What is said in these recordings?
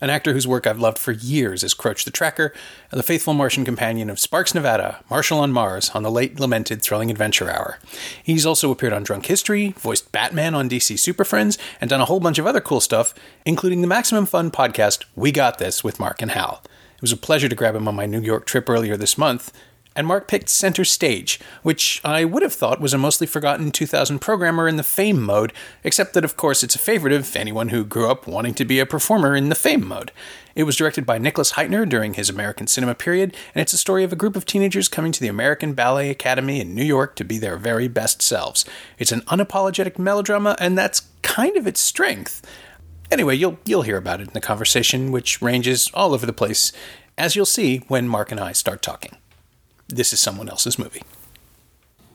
an actor whose work I've loved for years is Croach the Tracker and the faithful Martian companion of Sparks Nevada, Marshal on Mars on the late lamented Thrilling Adventure Hour. He's also appeared on Drunk History, voiced Batman on DC Super Friends, and done a whole bunch of other cool stuff, including the Maximum Fun podcast We Got This with Mark and Hal. It was a pleasure to grab him on my New York trip earlier this month, and Mark picked Center Stage, which I would have thought was a mostly forgotten 2000 programmer in the fame mode, except that, of course, it's a favorite of anyone who grew up wanting to be a performer in the fame mode. It was directed by Nicholas Hytner during his American cinema period, and it's a story of a group of teenagers coming to the American Ballet Academy in New York to be their very best selves. It's an unapologetic melodrama, and that's kind of its strength. Anyway, you'll you'll hear about it in the conversation, which ranges all over the place, as you'll see when Mark and I start talking. This is someone else's movie.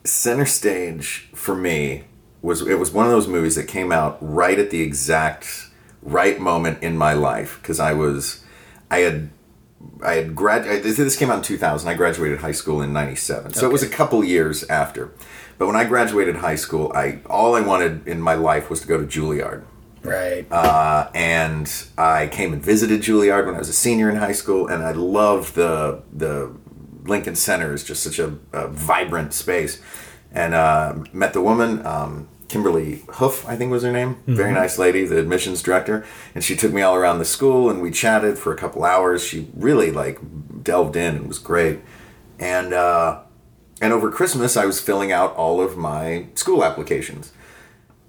Center Stage for me was it was one of those movies that came out right at the exact right moment in my life because I was I had I had grad this came out in 2000 I graduated high school in 97 so it was a couple years after. But when I graduated high school I all I wanted in my life was to go to Juilliard. Right. uh, and I came and visited Juilliard when I was a senior in high school, and I loved the the Lincoln Center is just such a, a vibrant space, and uh, met the woman. Um, Kimberly Hoof, I think was her name. Very nice lady, the admissions director, and she took me all around the school, and we chatted for a couple hours. She really like delved in and was great, and uh, and over Christmas I was filling out all of my school applications,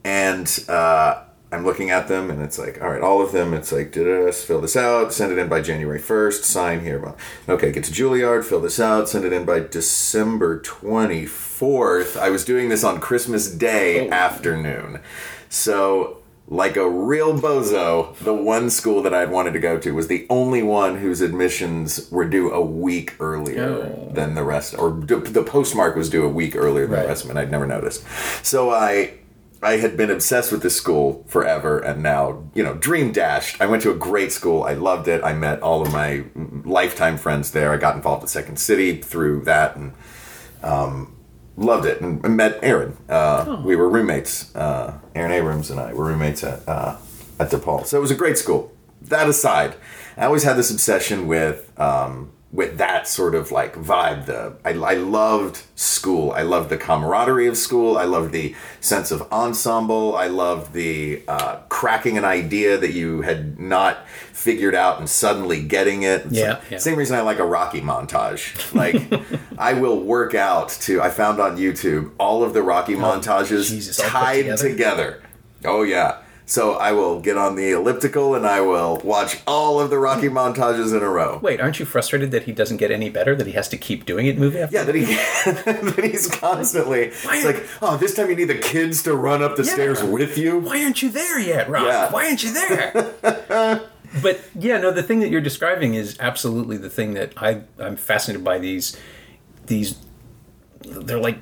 and uh, I'm looking at them, and it's like, all right, all of them. It's like, fill this out, send it in by January 1st, sign here. Okay, get to Juilliard, fill this out, send it in by December 24th. I was doing this on Christmas Day oh. afternoon, so. Like a real bozo, the one school that I'd wanted to go to was the only one whose admissions were due a week earlier Oh. than the rest, or d- the postmark was due a week earlier than Right. the rest of them, and I'd never noticed. So I I had been obsessed with this school forever and now, you know, dream dashed. I went to a great school. I loved it. I met all of my lifetime friends there. I got involved at Second City through that and um, loved it. And, and met Aaron. Uh, We were roommates. Uh, Aaron Abrams and I were roommates at, uh, at DePaul. So it was a great school. That aside, I always had this obsession with um, with that sort of like vibe. The I, I loved school. I loved the camaraderie of school. I loved the sense of ensemble. I loved the uh, cracking an idea that you had not figured out and suddenly getting it. Yeah, like- yeah. Same reason I like a Rocky montage. Like I will work out to. I found on YouTube all of the Rocky montages Oh, Jesus, tied together? together. Oh yeah. So I will get on the elliptical and I will watch all of the Rocky montages in a row. Wait, aren't you frustrated that he doesn't get any better? That he has to keep doing it movie after Yeah, that he that he's constantly. Why- It's like, oh, this time you need the kids to run up the Yeah. stairs with you. why aren't you there yet, Rock? Yeah. Why aren't you there? but yeah, no, the thing that you're describing is absolutely the thing that I I'm fascinated by these these they're like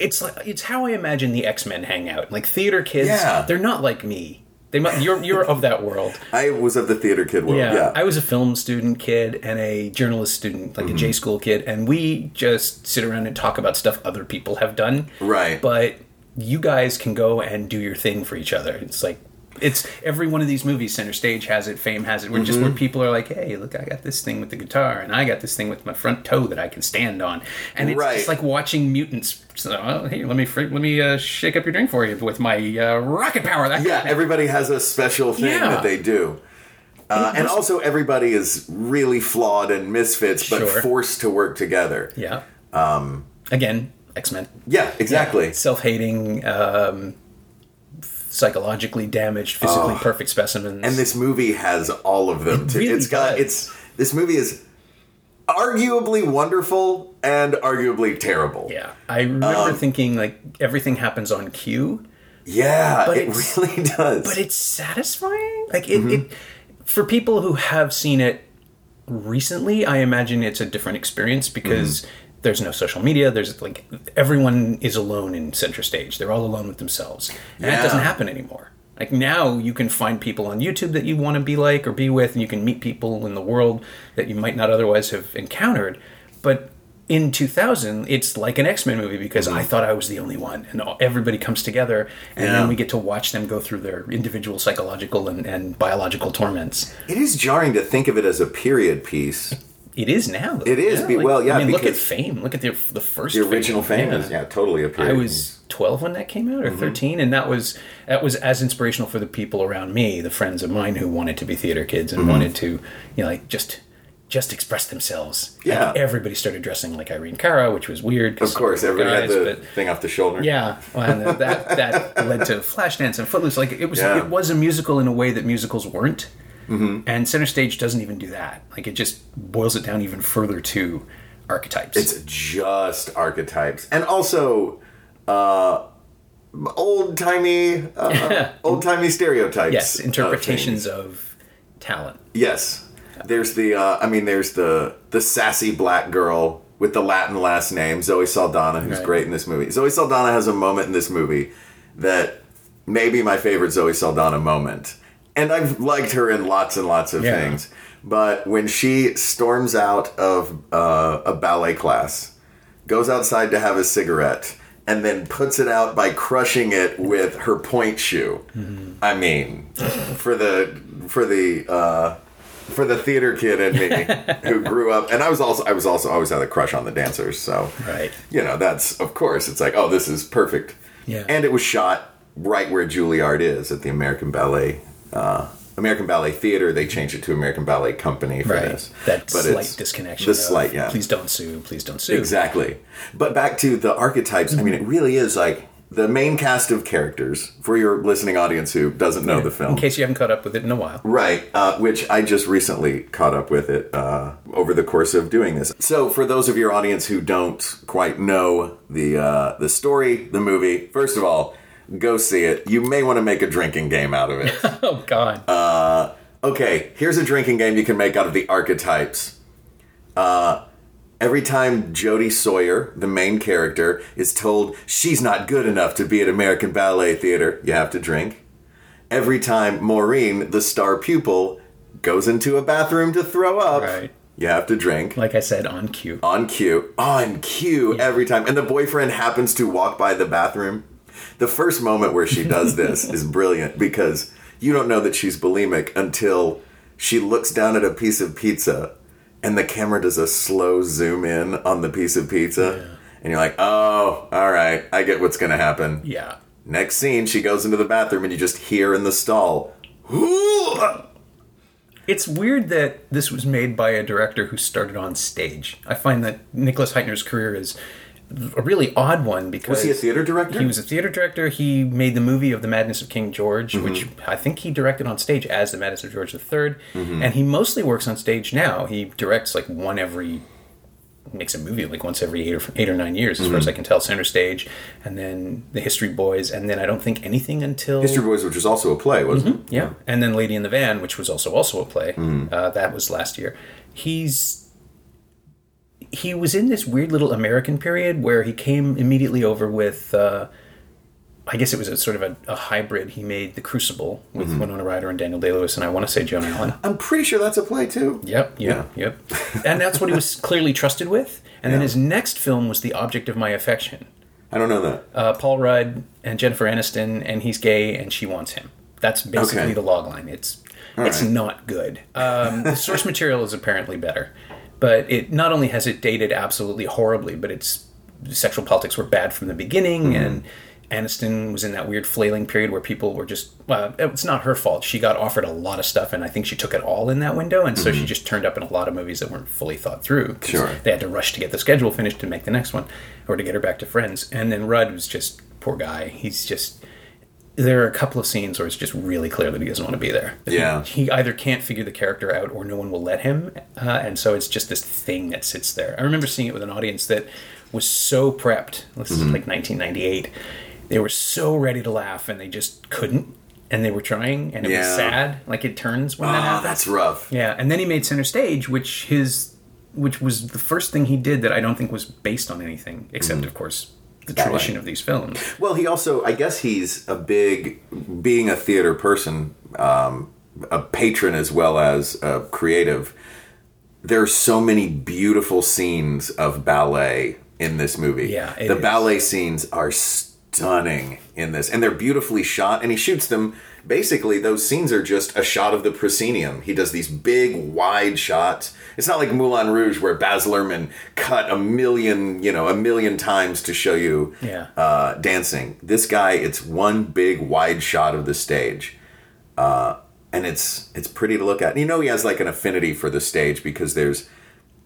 it's like it's how I imagine the X-Men hang out. Like theater kids, Yeah. they're not like me. They mu you're you're of that world. I was of the theater kid world. Yeah, Yeah, I was a film student kid and a journalist student, like Mm-hmm. a J school kid, and we just sit around and talk about stuff other people have done. Right. But you guys can go and do your thing for each other. It's like it's every one of these movies. Center Stage has it. Fame has it. Where just Mm-hmm. where people are like, "Hey, look, I got this thing with the guitar, and I got this thing with my front toe that I can stand on," and it's Right. just like watching mutants. So, oh, hey, let me let me uh, shake up your drink for you with my uh, rocket power. That yeah. Everybody has a special thing Yeah. that they do. Uh, and also, everybody is really flawed and misfits, but Sure. forced to work together. yeah. Um. Again, X Men. Yeah, exactly. self-hating, um, psychologically damaged, physically perfect specimens. And this movie has all of them. It too. really it's got does. it's this movie is arguably wonderful and arguably terrible. yeah, I remember thinking like everything happens on cue, Yeah, But it really does. but it's satisfying. Like it, Mm-hmm. it for people who have seen it recently, I imagine it's a different experience because there's no social media. There's like everyone is alone in center stage. They're all alone with themselves, and that doesn't happen anymore. Like now, you can find people on YouTube that you want to be like or be with, and you can meet people in the world that you might not otherwise have encountered. But in 2000, it's like an X Men movie because mm-hmm. I thought I was the only one, and all- everybody comes together, and Yeah. then we get to watch them go through their individual psychological and, and biological torments. It is jarring to think of it as a period piece. It is now. Though. It is, be- well, yeah, I mean, look at Fame. Look at the the first. The original Fame is yeah, totally a period I was 12 when that came out, Mm-hmm. or 13, and that was that was as inspirational for the people around me, the friends of mine who wanted to be theater kids Mm-hmm. and wanted to, you know, like just just express themselves. And Yeah. everybody started dressing like Irene Cara, which was weird. Of course, everybody had the but- thing off the shoulder. yeah, well, and that that led to Flashdance and Footloose. Like it was, Yeah. it was a musical in a way that musicals weren't, mm-hmm. and Center Stage doesn't even do that. Like it just boils it down even further to archetypes. It's just archetypes, and also uh, old timey, uh, old timey stereotypes. yes, interpretations things. of talent. Yes, there's the. Uh, I mean, there's the the sassy black girl with the Latin last name, Zoe Saldana, who's Right. great in this movie. Zoe Saldana has a moment in this movie that may be my favorite Zoe Saldana moment, and I've liked her in lots and lots of Yeah. things. But when she storms out of uh, a ballet class, goes outside to have a cigarette, and then puts it out by crushing it with her pointe shoe. I mean, for the for the uh, for the theater kid in me who grew up, and I was also I was also always had a crush on the dancers, so Right. you know that's of course it's like oh this is perfect, Yeah. and it was shot right where Juilliard is at the American Ballet. Uh, American Ballet Theater. They changed it to American Ballet Company for Right. this. That But slight disconnection. The of, slight, yeah. Please don't sue. Please don't sue. Exactly. But back to the archetypes, I mean, it really is like the main cast of characters for your listening audience who doesn't know the film. In case you haven't caught up with it in a while. Right, uh, which I just recently caught up with it uh, over the course of doing this. So, for those of your audience who don't quite know the uh, the story, the movie, first of all, go see it. You may want to make a drinking game out of it. Oh God. Uh, okay, here's a drinking game you can make out of the archetypes. Uh, every time Jodie Sawyer, the main character, is told she's not good enough to be at American Ballet Theater, you have to drink. Every time Maureen, the star pupil, goes into a bathroom to throw up, Right. you have to drink. like I said, on cue. On cue. On cue every time. And the boyfriend happens to walk by the bathroom. The first moment where she does this is brilliant because you don't know that she's bulimic until she looks down at a piece of pizza and the camera does a slow zoom in on the piece of pizza. And you're like, oh, all right, I get what's going to happen. Yeah. Next scene, she goes into the bathroom and you just hear in the stall, "Ooh!" It's weird that this was made by a director who started on stage. I find that Nicholas Hytner's career is a really odd one because Was he a theater director? He was a theater director. He made the movie of the Madness of King George, Mm-hmm. which I think he directed on stage as the Madness of George III. Mm-hmm. And he mostly works on stage now. He directs like one every makes a movie like once every eight or eight or nine years, as far Mm-hmm. as I can tell. Center Stage, and then the History Boys, and then I don't think anything until History Boys, which was also a play, wasn't it? yeah, and then Lady in the Van, which was also also a play. Mm-hmm. Uh, that was last year. He's he was in this weird little American period where he came immediately over with. Uh, I guess it was a sort of a, a hybrid. He made The Crucible with Mm-hmm. Winona Ryder and Daniel Day Lewis, and I want to say Joan Allen. I'm pretty sure that's a play too. Yep, yep, yep. and that's what he was clearly trusted with. And then his next film was The Object of My Affection. I don't know that. Uh, Paul Rudd and Jennifer Aniston, and he's gay, and she wants him. That's basically Okay. the logline. It's it's right. not good. Um, the source material is apparently better, but it not only has it dated absolutely horribly, but its sexual politics were bad from the beginning, hmm. and Aniston was in that weird flailing period where people were just. Well, it's not her fault. She got offered a lot of stuff, and I think she took it all in that window, and so she hmm. just turned up in a lot of movies that weren't fully thought through. Sure. They had to rush to get the schedule finished to make the next one, or to get her back to Friends. And then Rudd was just poor guy. He's just there are a couple of scenes where it's just really clear that he doesn't want to be there. Yeah. he, he either can't figure the character out or no one will let him, uh, and so it's just this thing that sits there. I remember seeing it with an audience that was so prepped. This is like 1998. They were so ready to laugh and they just couldn't. and they were trying, and it was sad. Like it turns when that Oh, happens. that's rough. Yeah, and then he made Center Stage, which his which was the first thing he did that I don't think was based on anything, except Mm-hmm. of course the tradition of these films. Well, he also, I guess he's a big, being a theater person, um, a patron as well as a creative. There are so many beautiful scenes of ballet in this movie. Yeah, the is. ballet scenes are stunning in this, and they're beautifully shot. And he shoots them. Basically, those scenes are just a shot of the proscenium. He does these big, wide shots. It's not like Moulin Rouge where Baz Luhrmann cut a million, you know, a million times to show you Yeah. uh, dancing. This guy, it's one big wide shot of the stage, uh, and it's it's pretty to look at. And you know he has like an affinity for the stage because there's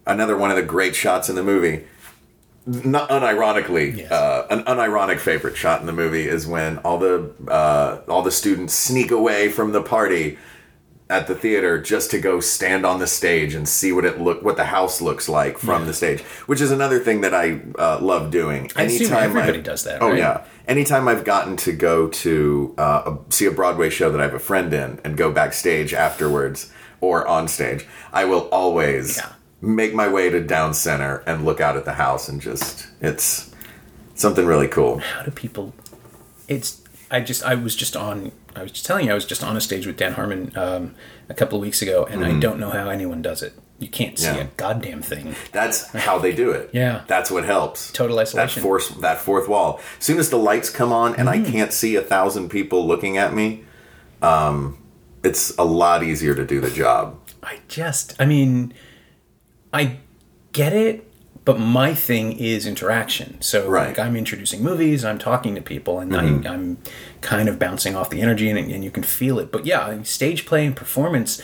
another one of the great shots in the movie. Not unironically, Yes. uh, an unironic favorite shot in the movie is when all the uh, all the students sneak away from the party at the theater just to go stand on the stage and see what it look what the house looks like from the stage, which is another thing that I uh, love doing. I assume everybody I've- does that, Oh right? yeah. Anytime I've gotten to go to uh, a, see a Broadway show that I have a friend in and go backstage afterwards or on stage, I will always Yeah. Make my way to down center and look out at the house and just it's something really cool. How do people? It's I just I was just on I was just telling you I was just on a stage with Dan Harmon um, a couple of weeks ago, and I don't know how anyone does it. You can't see Mm-hmm. Yeah. a goddamn thing. That's how they do it. Yeah. That's what helps. Total isolation. That force that fourth wall. As soon as the lights come on and Mm-hmm. I can't see a thousand people looking at me, um, it's a lot easier to do the job. I just, I mean, I get it, but my thing is interaction. So, Right. like, I'm introducing movies, I'm talking to people, and Mm-hmm. I, I'm kind of bouncing off the energy, and, and you can feel it. But yeah, stage play and performance,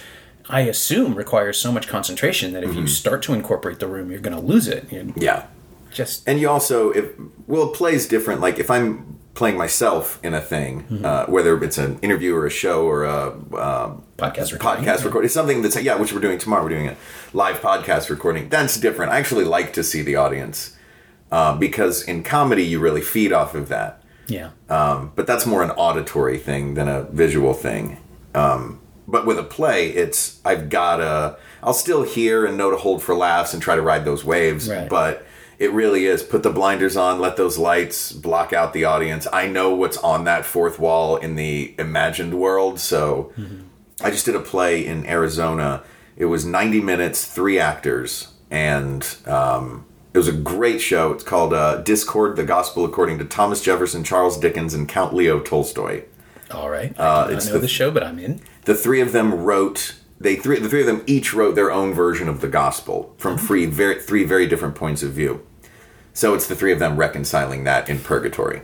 I assume, requires so much concentration that if Mm-hmm. you start to incorporate the room, you're going to lose it. You Yeah. just, And you also, if well, plays different. Like if I'm playing myself in a thing, Mm-hmm. uh, whether it's an interview or a show or a um, podcast recording. podcast recording, it's something that's yeah, which we're doing tomorrow. We're doing a live podcast recording. That's different. I actually like to see the audience uh, because in comedy you really feed off of that. Yeah. Um, but that's more an auditory thing than a visual thing. Um, but with a play, it's I've got to. I'll still hear and know to hold for laughs and try to ride those waves. Right. But it really is put the blinders on, let those lights block out the audience. I know what's on that fourth wall in the imagined world, so I just did a play in Arizona. It was 90 minutes, three actors, and um, it was a great show. It's called uh, Discord: The Gospel According to Thomas Jefferson, Charles Dickens, and Count Leo Tolstoy. All right. I Uh, not it's know the- the show, but I'm in. The three of them wrote. They three the three of them each wrote their own version of the gospel from three very three very different points of view. So it's the three of them reconciling that in purgatory.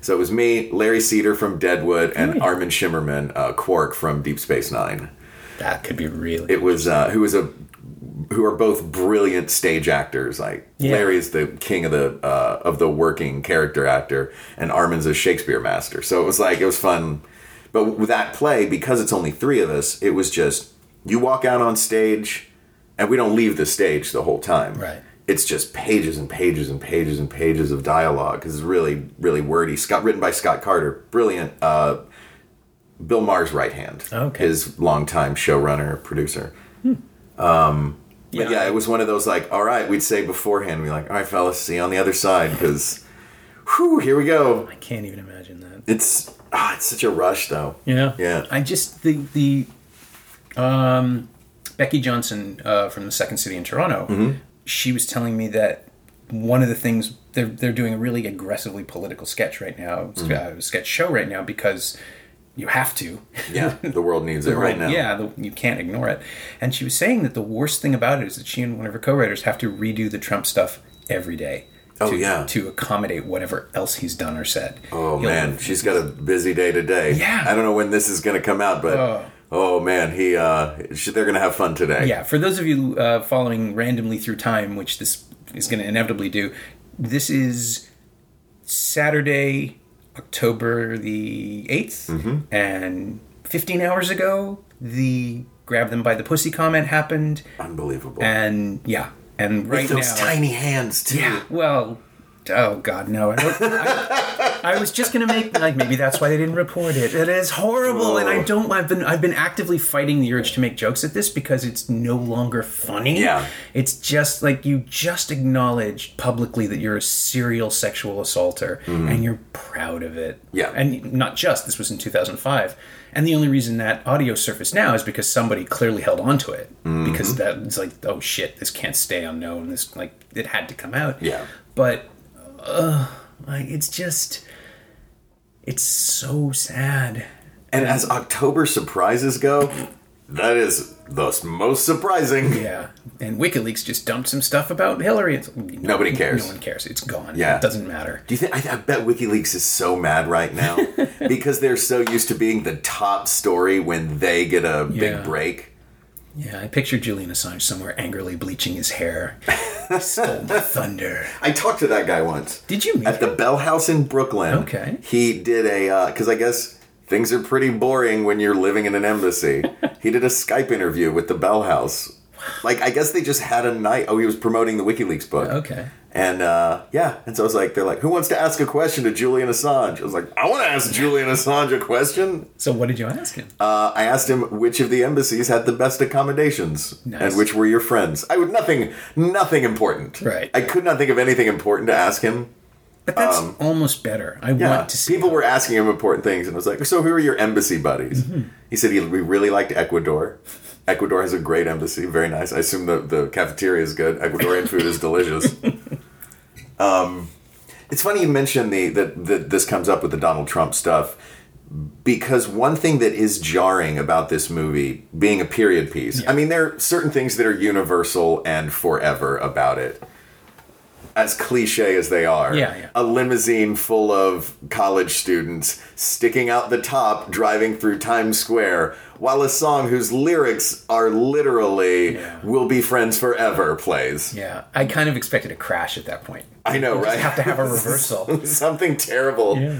So it was me, Larry Cedar from Deadwood, and Hey. Armin Shimerman, uh, Quark from Deep Space Nine. That could be really. It was uh, who was a who are both brilliant stage actors. Like Yeah. Larry is the king of the uh, of the working character actor, and Armin's a Shakespeare master. So it was like it was fun. But with that play, because it's only three of us, it was just you walk out on stage, and we don't leave the stage the whole time. Right. It's just pages and pages and pages and pages of dialogue. 'cause It's really, really wordy. Scott, written by Scott Carter, brilliant. Uh, Bill Maher's right hand, Okay. his longtime showrunner, producer. But yeah, it was one of those like, all right, we'd say beforehand, be like, all right, fellas, see you on the other side because, whew, here we go. I can't even imagine that. It's ah, it's such a rush though. Yeah. Yeah. I just the the um Becky Johnson uh, from the Second City in Toronto. Mm-hmm. She was telling me that one of the things they're they're doing a really aggressively political sketch right now, Mm-hmm. uh, sketch show right now because you have to. Yeah, the world needs it right now. Yeah, the, you can't ignore it. And she was saying that the worst thing about it is that she and one of her co-writers have to redo the Trump stuff every day. Oh, to, yeah. to accommodate whatever else he's done or said. Oh He'll- man, she's got a busy day today. Yeah. I don't know when this is going to come out, but Oh. Oh man, he uh, they're to have fun today. Yeah, for those of you uh, following randomly through time, which this is to inevitably do, this is Saturday, October the 8th, Mm-hmm. and 15 hours ago, the grab them by the pussy comment happened, unbelievable. and yeah, and right With those now, tiny hands too. yeah, well, oh god, no, I don't. I, I was just gonna make like maybe that's why they didn't report it. It is horrible, and I don't. I've been I've been actively fighting the urge to make jokes at this because it's no longer funny. Yeah. it's just like you just acknowledge publicly that you're a serial sexual assaulter, and you're proud of it. Mm-hmm. Yeah. and not just this was in 2005. And the only reason that audio surfaced now is because somebody clearly held on to it. Mm-hmm. Because that it's like, oh shit, this can't stay unknown. This like it had to come out. Yeah. But uh like it's just it's so sad. And as October surprises go, that is the most surprising. Yeah. And WikiLeaks just dumped some stuff about Hillary. It's, no- Nobody cares. No one cares. It's gone. Yeah. It doesn't matter. Do you think? I, I bet WikiLeaks is so mad right now because they're so used to being the top story when they get a Yeah. big break. Yeah, I picture Julian Assange somewhere angrily bleaching his hair. Stole my thunder. I talked to that guy once. Did you meet at the? Bell House in Brooklyn? Okay. He did a uh, because I guess things are pretty boring when you're living in an embassy. he did a Skype interview with the Bell House. Like I guess they just had a night. Oh, he was promoting the WikiLeaks book. Okay. And uh, yeah, and so I was like, they're like, who wants to ask a question to Julian Assange? I was like, I want to ask Julian Assange a question. So what did you ask him? Uh, I asked him which of the embassies had the best accommodations Nice. and which were your friends. I would nothing, nothing important. Right. I could not think of anything important to ask him. But that's almost better. I um, Yeah. want to see People were asking him important things, and I was like, so who are your embassy buddies? Mm-hmm. He said he we really liked Ecuador. Ecuador has a great embassy, very nice. I assume the, the cafeteria is good. Ecuadorian food is delicious. Um, it's funny you mentioned the that that this comes up with the Donald Trump stuff because one thing that is jarring about this movie being a period piece. I mean, there are certain things that are universal and forever about it. As cliche as they are, Yeah, yeah. a limousine full of college students sticking out the top driving through Times Square while a song whose lyrics are literally Yeah. "We'll be friends forever" plays. Yeah, I kind of expected a crash at that point. I know, You right? have to have a reversal. Something terrible. yeah.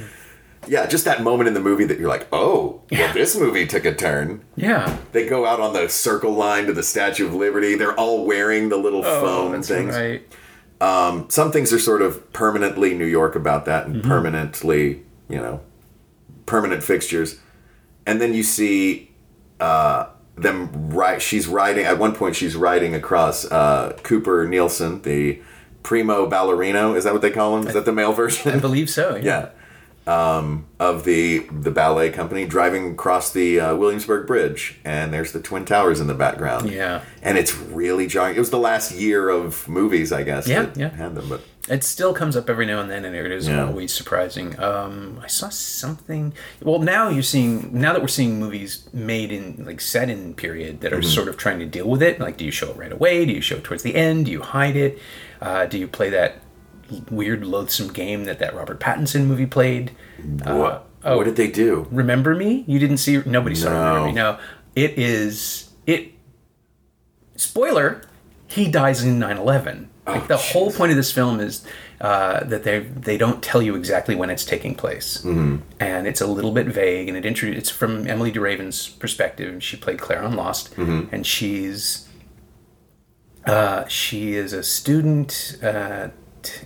Yeah, just that moment in the movie that you're like, oh, well, this movie took a turn. Yeah. They go out on the circle line to the Statue of Liberty. They're all wearing the little oh, foam Oh, that's things. right. Some things are sort of permanently New York about that Mm-hmm. and permanently, you know, permanent fixtures. And then you see uh, them right. She's riding, at one point, she's riding across uh, Cooper Nielson, the primo ballerino. Is that what they call him? Is that the male version? I believe so. yeah um, of the the ballet company driving across the uh, Williamsburg Bridge, and there's the Twin Towers in the background. Yeah. and it's really jarring. It was the last year of movies, I guess. Yeah, yeah. had them, but It still comes up every now and then, and it is Yeah. always surprising. Um, I saw something. Well, now you're seeing. Now that we're seeing movies made in like set in period that are Mm-hmm. sort of trying to deal with it. Like, do you show it right away? Do you show it towards the end? Do you hide it? Uh, do you play that weird, loathsome game that that Robert Pattinson movie played? what? oh. what did they do? Remember Me? You didn't see. Nobody saw No. Remember Me. No, it is it. Spoiler: He dies in 9/11. Like Oh, the whole point of this film is uh, that they they don't tell you exactly when it's taking place, mm-hmm. and it's a little bit vague. And it intro- It's from Emilie de Ravin's perspective. She played Claire on Lost, Mm-hmm. and she's uh, she is a student at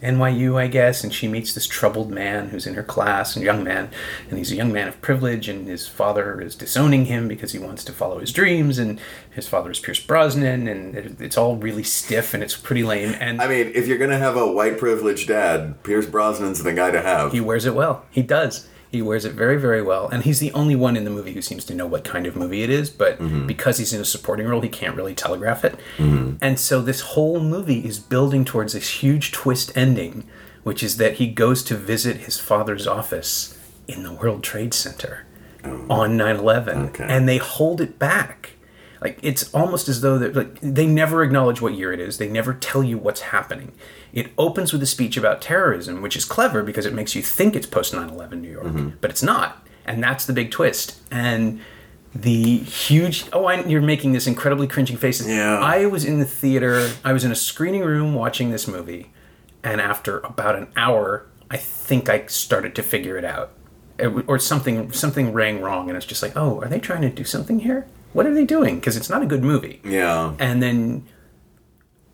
NYU, I guess, and she meets this troubled man who's in her class, a young man, and he's a young man of privilege, and his father is disowning him because he wants to follow his dreams, and his father is Pierce Brosnan, and it, it's all really stiff and it's pretty lame, and I mean, if you're gonna have a white privileged dad, Pierce Brosnan's the guy to have. he wears it well. He does. He wears it very, very well, and he's the only one in the movie who seems to know what kind of movie it is. But mm-hmm. because he's in a supporting role, he can't really telegraph it. Mm-hmm. And so this whole movie is building towards this huge twist ending, which is that he goes to visit his father's office in the World Trade Center oh. on 9/11, Okay. and they hold it back. Like it's almost as though that like they never acknowledge what year it is. They never tell you what's happening. It opens with a speech about terrorism, which is clever because it makes you think it's post 9/11 New York, mm-hmm. but it's not. And that's the big twist. And the huge oh, I, you're making this incredibly cringing faces. Yeah. I was in the theater. I was in a screening room watching this movie, and after about an hour, I think I started to figure it out, It or something something rang wrong, and it's just like, oh, are they trying to do something here? What are they doing? Because it's not a good movie. yeah. And then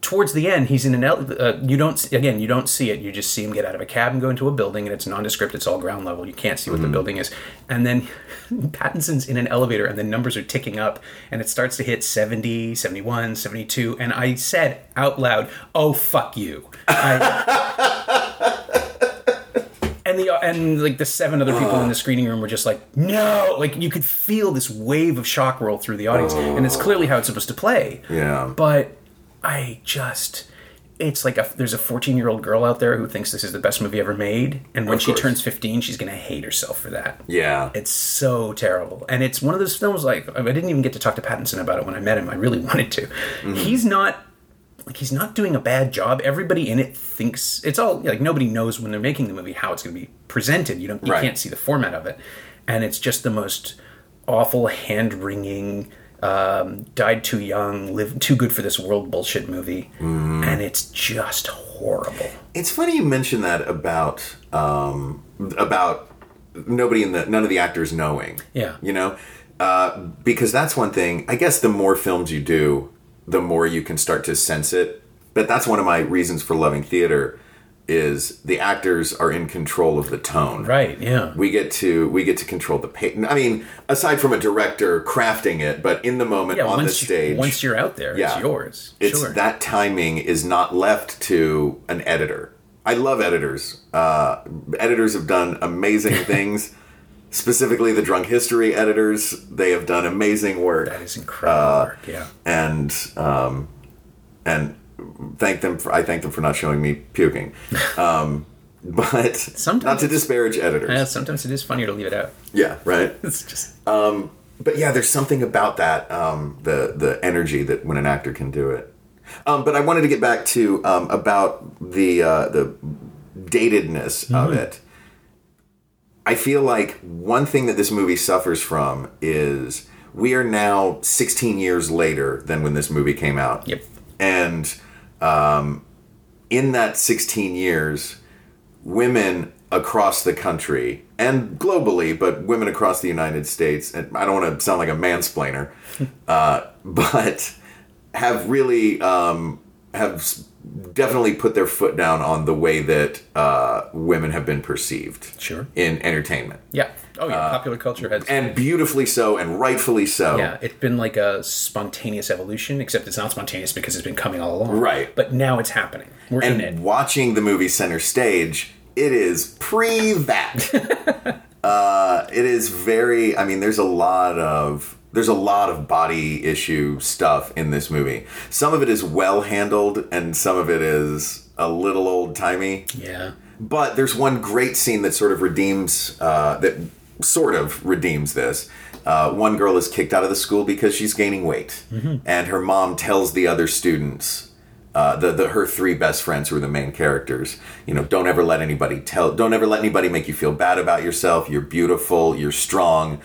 towards the end, he's in an. ele- Uh, you don't again. You don't see it. You just see him get out of a cab and go into a building, and it's nondescript. It's all ground level. You can't see what the building is. And then Pattinson's in an elevator, and the numbers are ticking up, and it starts to hit 70, 71, 72. And I said out loud, "Oh fuck you!" I, and the and like the seven other people in the screening room were just like no! Like you could feel this wave of shock roll through the audience and it's clearly how it's supposed to play. Yeah. but i just it's like a, there's a 14 year old girl out there who thinks this is the best movie ever made and when she turns 15 she's gonna hate herself for that. Yeah. it's so terrible. And it's one of those films like i didn't even get to talk to pattinson about it when i met him. I really wanted to. Mm-hmm. He's not like he's not doing a bad job everybody in it thinks it's all like nobody knows when they're making the movie how it's going to be presented you don't you Right. can't see the format of it and it's just the most awful hand-wringing um, died too young live too good for this world bullshit movie and it's just horrible It's funny you mention that about um, about nobody in the none of the actors knowing. Yeah. You know, uh, because that's one thing. I guess the more films you do, the more you can start to sense it. But that's one of my reasons for loving theater is the actors are in control of the tone. right yeah We get to we get to control the pace. I mean, aside from a director crafting it, but in the moment yeah on the once, you- stage, once you're out there Yeah. it's yours it's sure that timing is not left to an editor. I love editors. Uh, editors have done amazing things. Specifically, the Drunk History editors, they have done amazing work, that is incredible work yeah and um, and thank them. For, I thank them for not showing me puking. Um, but Sometimes not to disparage editors. Yeah, sometimes it is funnier to leave it out yeah, right. it's just but yeah, there's something about that um, the the energy that when an actor can do it. Um, but I wanted to get back to um, about the uh, the datedness of it. I feel like one thing that this movie suffers from is we are now 16 years later than when this movie came out. Yep. And um, in that 16 years, women across the country and globally, but women across the United States, and I don't want to sound like a mansplainer, uh, but have really um, have definitely put their foot down on the way that uh, women have been perceived Sure. in entertainment. Yeah. Oh yeah. Popular culture has. Uh, And beautifully so, and rightfully so. yeah, it's been like a spontaneous evolution, except it's not spontaneous because it's been coming all along. Right. But now it's happening. We're in it. and watching the movie center stage it is pre that uh, it is very i mean there's a lot of there's a lot of body issue stuff in this movie some of it is well handled and some of it is a little old timey Yeah. but there's one great scene that sort of redeems uh, that sort of redeems this. Uh, one girl is kicked out of the school because she's gaining weight, and her mom tells the other students, uh, the, the her three best friends who are the main characters, you know, don't ever let anybody tell, don't ever let anybody make you feel bad about yourself. You're beautiful. You're strong.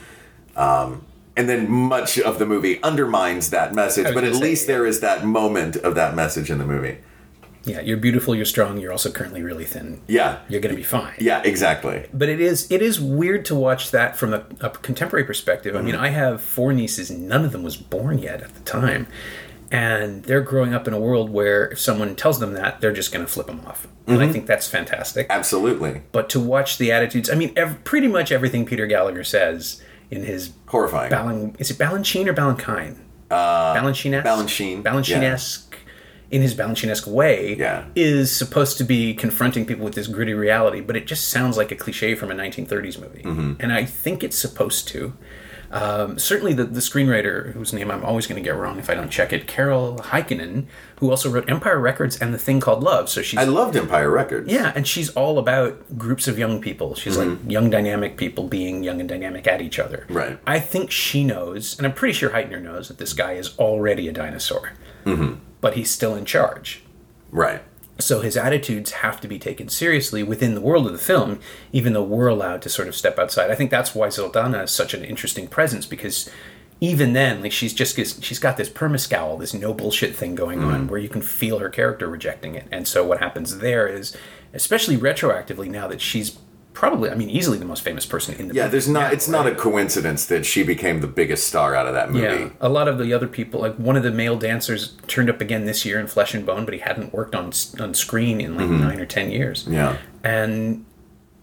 Um, and then much of the movie undermines that message, but at say, least yeah. there is that moment of that message in the movie. Yeah. You're beautiful. You're strong. You're also currently really thin. Yeah. You're gonna be fine. Yeah, exactly. But it is it is weird to watch that from a, a contemporary perspective. I mean, Mm-hmm. I have four nieces. None of them was born yet at the time, and they're growing up in a world where if someone tells them that, they're just going to flip them off. And Mm-hmm. I think that's fantastic. Absolutely. But to watch the attitudes, I mean, ev- pretty much everything Peter Gallagher says in his Horrifying. Balin, is it Balanchine or Balancine? Uh, Balanchine-esque? Balanchine, Balanchine-esque, in his Balanchine-esque way, Yeah. is supposed to be confronting people with this gritty reality, but it just sounds like a cliche from a 1930s movie. Mm-hmm. And I think it's supposed to. Um, certainly, the, the screenwriter, whose name I'm always going to get wrong if I don't check it, Carol Heikkinen, who also wrote Empire Records and The Thing Called Love. So she's I loved Empire Records. yeah, and she's all about groups of young people. She's like young dynamic people being young and dynamic at each other. Right. I think she knows, and I'm pretty sure Hytner knows that this guy is already a dinosaur, mm-hmm. but he's still in charge. Right. So his attitudes have to be taken seriously within the world of the film, even though we're allowed to sort of step outside. I think that's why Saldana is such an interesting presence because even then, like she's just she's got this permascowl, this no bullshit thing going on, mm. where you can feel her character rejecting it. And so what happens there is, especially retroactively now that she's probably, I mean, easily the most famous person in the Yeah, movie there's not. now, it's not a coincidence that she became the biggest star out of that movie. Yeah, a lot of the other people, like one of the male dancers, turned up again this year in Flesh and Bone, but he hadn't worked on on screen in like nine or ten years. Mm-hmm. Yeah. and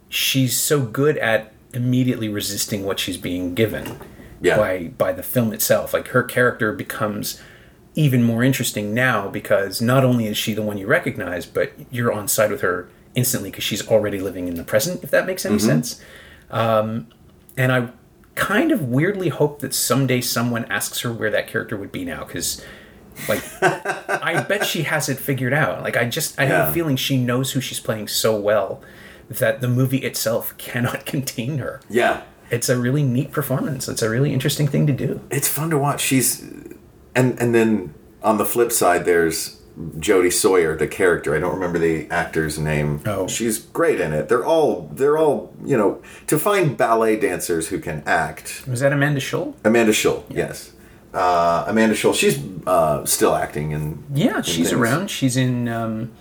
she's so good at immediately resisting what she's being given Yeah. by by the film itself. Like her character becomes even more interesting now because not only is she the one you recognize, but you're on side with her instantly because she's already living in the present. If that makes any sense. Um, and I kind of weirdly hope that someday someone asks her where that character would be now because. Like, I bet she has it figured out. Like, I just, I have a feeling she knows who she's playing so well that the movie itself cannot contain her. Yeah. It's a really neat performance. It's a really interesting thing to do. It's fun to watch. She's, and and then on the flip side, there's Jodie Sawyer, the character. I don't remember the actor's name. Oh. she's great in it. They're all they're all you know to find ballet dancers who can act. Was that Amanda Schull? Amanda Schull, yes. Uh, Amanda Schull. She's uh, still acting and Yeah, in she's things. around. She's in. Um,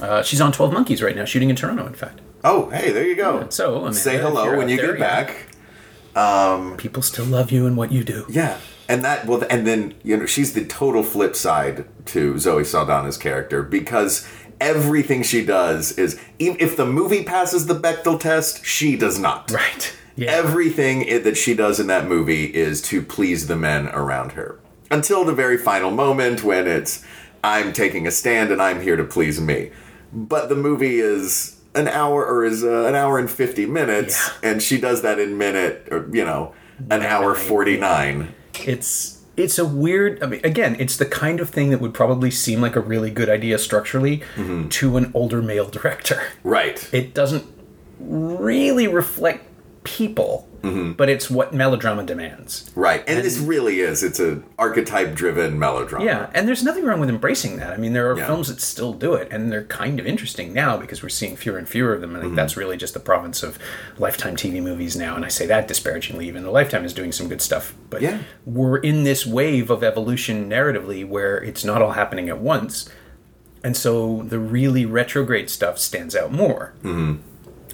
uh, she's on Twelve Monkeys right now, shooting in Toronto. In fact, Oh, hey, there you go. so, Amanda, say hello when you there, get yeah. back. people still love you and what you do. Yeah, and that well, and then you know she's the total flip side to Zoe Saldana's character because everything she does is if the movie passes the Bechdel test, she does not. Right. Yeah. Everything that she does in that movie is to please the men around her until the very final moment when it's I'm taking a stand and I'm here to please me. But the movie is an hour or is uh, an hour and 50 minutes Yeah. and she does that in minute or you know an hour 49. It's it's a weird. I mean, again, it's the kind of thing that would probably seem like a really good idea structurally Mm-hmm. to an older male director. Right. It doesn't really reflect people, Mm-hmm. but it's what melodrama demands. Right. And, this really is it's a archetype driven melodrama. Yeah, and there's nothing wrong with embracing that. I mean, there are Yeah. films that still do it, and they're kind of interesting now because we're seeing fewer and fewer of them. I think that's Mm-hmm. really just the province of Lifetime TV movies now, and I say that disparagingly. Even though Lifetime is doing some good stuff, but Yeah. we're in this wave of evolution narratively where it's not all happening at once, and so the really retrograde stuff stands out more. Mm-hmm.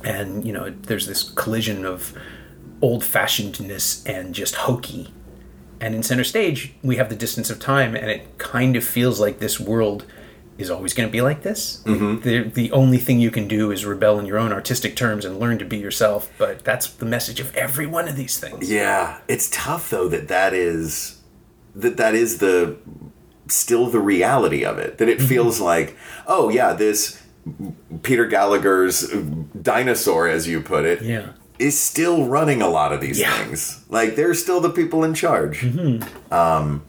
And you know, there's this collision of old-fashionedness and just hokey and in center stage, we have the distance of time, and it kind of feels like this world is always going to be like this. Mm-hmm. The, the only thing you can do is rebel in your own artistic terms and learn to be yourself. But that's the message of every one of these things. Yeah, it's tough though that that is that that is the still the reality of it. That it Mm-hmm. feels like, oh yeah, this Peter Gallagher's dinosaur, as you put it, Yeah. is still running a lot of these Yeah. things. Like they're still the people in charge. Um,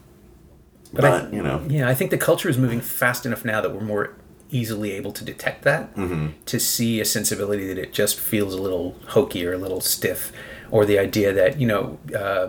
but, I- you know, Yeah, I think the culture is moving fast enough now that we're more easily able to detect that, Mm-hmm. to see a sensibility that it just feels a little hokey or a little stiff, or the idea that you know uh,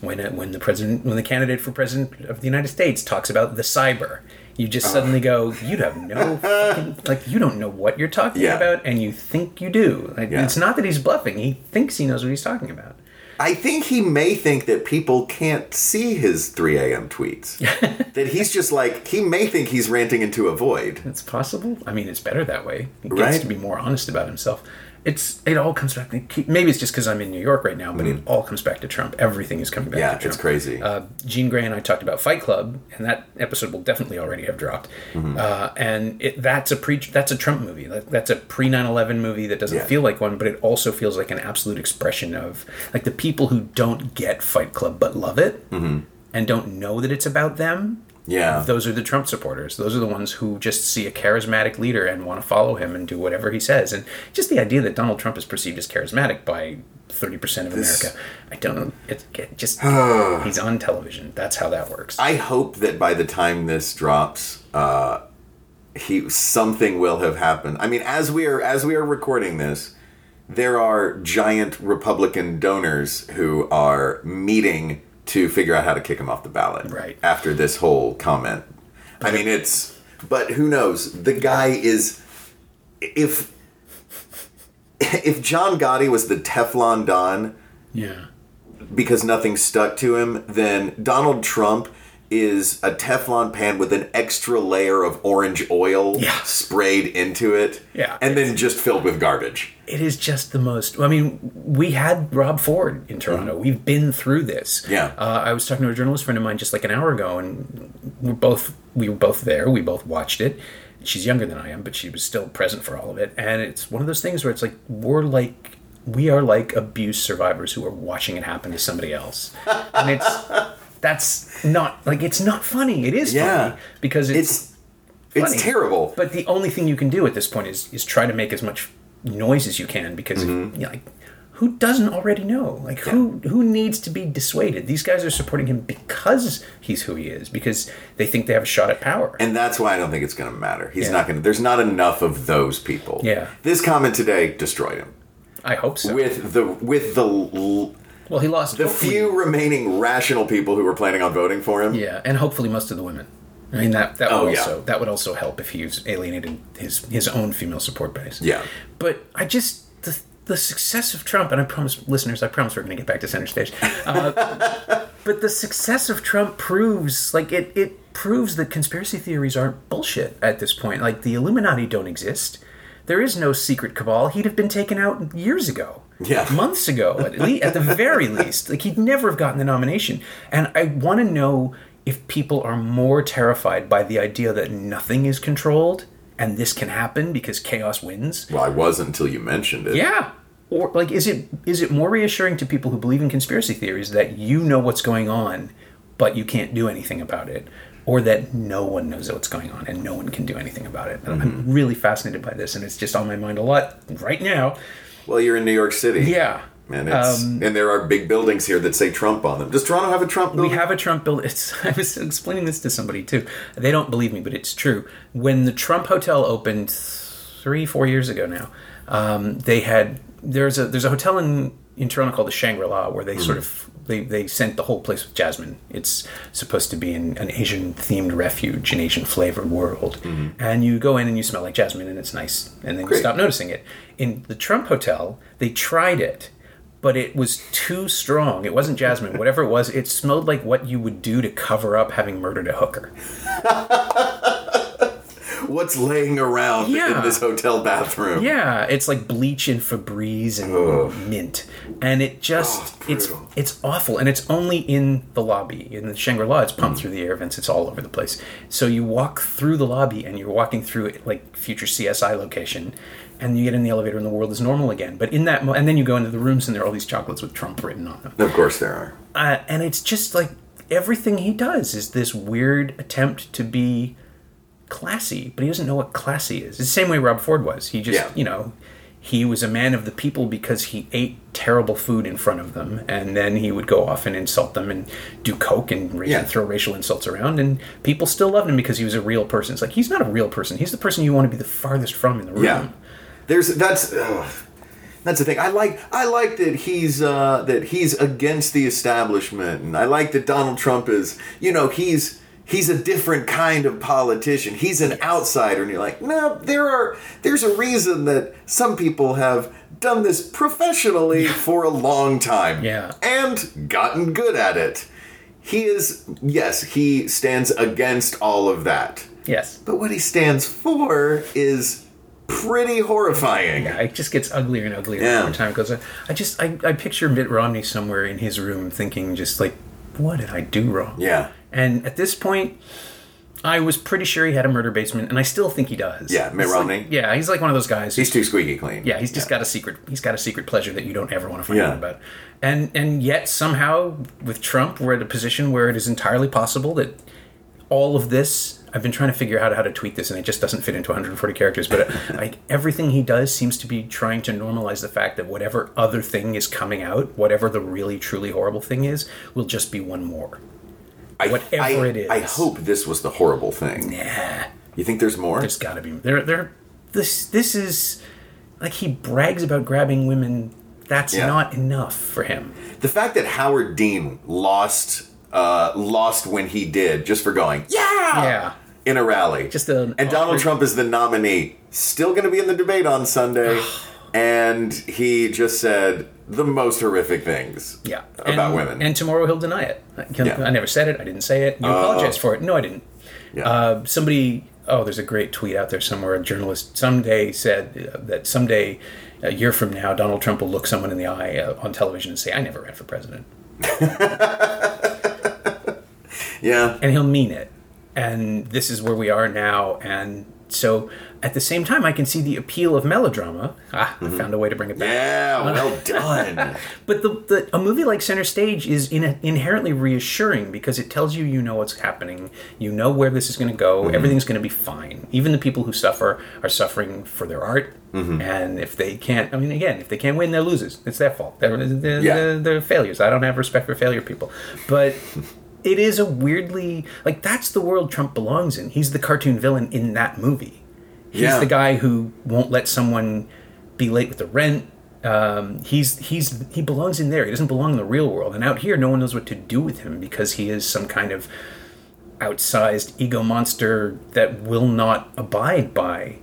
when when the president when the candidate for president of the United States talks about the cyber. You just suddenly go, you have no, fucking, like, you don't know what you're talking Yeah. about, and you think you do. Like, Yeah. it's not that he's bluffing; he thinks he knows what he's talking about. I think he may think that people can't see his 3 a.m. tweets. that he's just like he may think he's ranting into a void. It's possible. I mean, it's better that way. He gets Right. to be more honest about himself. It's it all comes back. Maybe it's just because I'm in New York right now, but it all comes back to Trump. Everything is coming back Mm. Yeah, to Trump. it's crazy. Uh, Gene Gray and I talked about Fight Club, and that episode will definitely already have dropped. Mm-hmm. Uh, and it, that's a pre that's a Trump movie. That- That's a pre 9/11 movie that doesn't Yeah. feel like one, but it also feels like an absolute expression of like the people who don't get Fight Club but love it and don't know that it's about them yeah. those are the Trump supporters. Those are the ones who just see a charismatic leader and want to follow him and do whatever he says. And just the idea that Donald Trump is perceived as charismatic by 30% of This- America, I don't know. It, it just, he's on television. That's how that works. I hope that by the time this drops, uh, he something will have happened. I mean, as we are as we are recording this, there are giant Republican donors who are meeting to figure out how to kick him off the ballot. Right. after this whole comment. I mean, it's but who knows? The guy is if if John Gotti was the Teflon Don yeah. because nothing stuck to him, then Donald Trump is a Teflon pan with an extra layer of orange oil Yeah. sprayed into it. Yeah, And then just filled with garbage. it is just the most. I mean, we had Rob Ford in Toronto. We've been through this. Mm-hmm. Yeah. Uh, I was talking to a journalist friend of mine just like an hour ago, and we're both we were both there. We both watched it. She's younger than I am, but she was still present for all of it. And it's one of those things where it's like we're like we are like abuse survivors who are watching it happen to somebody else, and it's that's not like it's not funny. It is Yeah. funny because it's It's it's terrible. But the only thing you can do at this point is is try to make as much noise as you can because Mm-hmm. you know, like who doesn't already know? Like who who needs to be dissuaded? These guys are supporting him because he's who he is because they think they have a shot at power. And that's why I don't think it's going to matter. He's Yeah. not going to. There's not enough of those people. Yeah. This comment today destroyed him. I hope so. With the with the well, he lost the hopefully- few remaining rational people who were planning on voting for him. Yeah, and hopefully most of the women. I mean that that Oh, would yeah. also that would also help if he's alienated his his own female support base. Yeah. But I just the the success of Trump, and I promise listeners, I promise we're going to get back to center stage. Uh, but the success of Trump proves like it it proves that conspiracy theories aren't bullshit at this point. Like the Illuminati don't exist. There is no secret cabal. He'd have been taken out years ago. Yeah. Months ago, at, le- at the very least. Like, he'd never have gotten the nomination. And I want to know if people are more terrified by the idea that nothing is controlled and this can happen because chaos wins. Well, I wasn't until you mentioned it. Yeah. Or like is it is it more reassuring to people who believe in conspiracy theories that you know what's going on but you can't do anything about it or that no one knows what's going on and no one can do anything about it. And I'm mm-hmm. really fascinated by this and it's just on my mind a lot right now. Well, you're in New York City. Yeah. And it's Um, and there are big buildings here that say Trump on them. Does Toronto have a Trump We have a Trump building. It's, I was explaining this to somebody too. They don't believe me, but it's true. When the Trump Hotel opened three, four years ago now, um, they had there's a there's a hotel in in Toronto called the Shangri La where they sort of they, they scent the whole place with jasmine. It's supposed to be an, an Asian themed refuge, an Asian flavored world, mm-hmm. and you go in and you smell like jasmine and it's nice, and then you stop noticing it. In the Trump Hotel, they tried it but it was too strong. It wasn't jasmine. Whatever it was, it smelled like what you would do to cover up having murdered a hooker. What's laying around Yeah. in this hotel bathroom? Yeah, it's like bleach and Febreze and mint, and it just Oh, it's brutal. it's awful. And it's only in the lobby in the Shangri La. It's pumped through the air vents. It's all over the place. So you walk through the lobby, and you're walking through it like future CSI location. And you get in the elevator, and the world is normal again. But in that, mo- and then you go into the rooms, and there are all these chocolates with Trump written on them. Of course there are. uh, and it's just like everything he does is this weird attempt to be classy, but he doesn't know what classy is. It's the same way Rob Ford was. He just, Yeah. you know, he was a man of the people because he ate terrible food in front of them, and then he would go off and insult them and do coke and, ra- Yeah. throw racial insults around, and people still loved him because he was a real person. It's like he's not a real person. He's the person you want to be the farthest from in the room. Yeah. There's that's ugh. that's the thing. I like I like that he's uh, that he's against the establishment, and I like that Donald Trump is you know he's he's a different kind of politician. He's an outsider, and you're like, no, there are there's a reason that some people have done this professionally for a long time, Yeah. and gotten good at it. He is yes, he stands against all of that. Yes. But what he stands for is pretty horrifying. Yeah, it just gets uglier and uglier Yeah. more time goes on. I just I, I picture Mitt Romney somewhere in his room thinking just like, what did I do wrong? Yeah. And at this point, I was pretty sure he had a murder basement, and I still think he does. Yeah, Mitt He's like- Romney? yeah, he's like one of those guys. He's too squeaky clean. yeah, he's just got a secret. He's got a secret pleasure that you don't ever want to find Yeah. out about. And and yet somehow with Trump, we're at a position where it is entirely possible that all of this. I've been trying to figure out how to tweet this, and it just doesn't fit into 140 characters. But uh, like everything he does seems to be trying to normalize the fact that whatever other thing is coming out, whatever the really truly horrible thing is, will just be one more. I, whatever I, it is. I hope this was the horrible thing. Yeah. You think there's more? There's got to be there. There. This. This is like he brags about grabbing women. That's Yeah. not enough for him. the fact that Howard Dean lost uh, lost when he did just for going yeah Yeah. in a rally. Just an and Donald Trump is the nominee. Still going to be in the debate on Sunday. and he just said the most horrific things Yeah. about and, women. And tomorrow he'll deny it. I, can- Yeah. I never said it. I didn't say it. You apologize for it. No, I didn't. Yeah. Uh, somebody, oh, there's a great tweet out there somewhere. A journalist someday said uh, that someday, a year from now, Donald Trump will look someone in the eye uh, on television and say, I never ran for president. yeah. and he'll mean it. And this is where we are now. And so at the same time, I can see the appeal of melodrama. Ah, I mm-hmm. found a way to bring it back. Yeah, well done. But the, the a movie like Center Stage is in inherently reassuring because it tells you you know what's happening, you know where this is going to go, mm-hmm. everything's going to be fine. Even the people who suffer are suffering for their art, mm-hmm. and if they can't, I mean, again, if they can't win, they're losers. It's their fault. They're they're, Yeah. they're, they're failures. I don't have respect for failure people, but. It is a weirdly like that's the world Trump belongs in. He's the cartoon villain in that movie. He's Yeah. the guy who won't let someone be late with the rent. Um, he's he's he belongs in there. He doesn't belong in the real world. And out here, no one knows what to do with him because he is some kind of outsized ego monster that will not abide by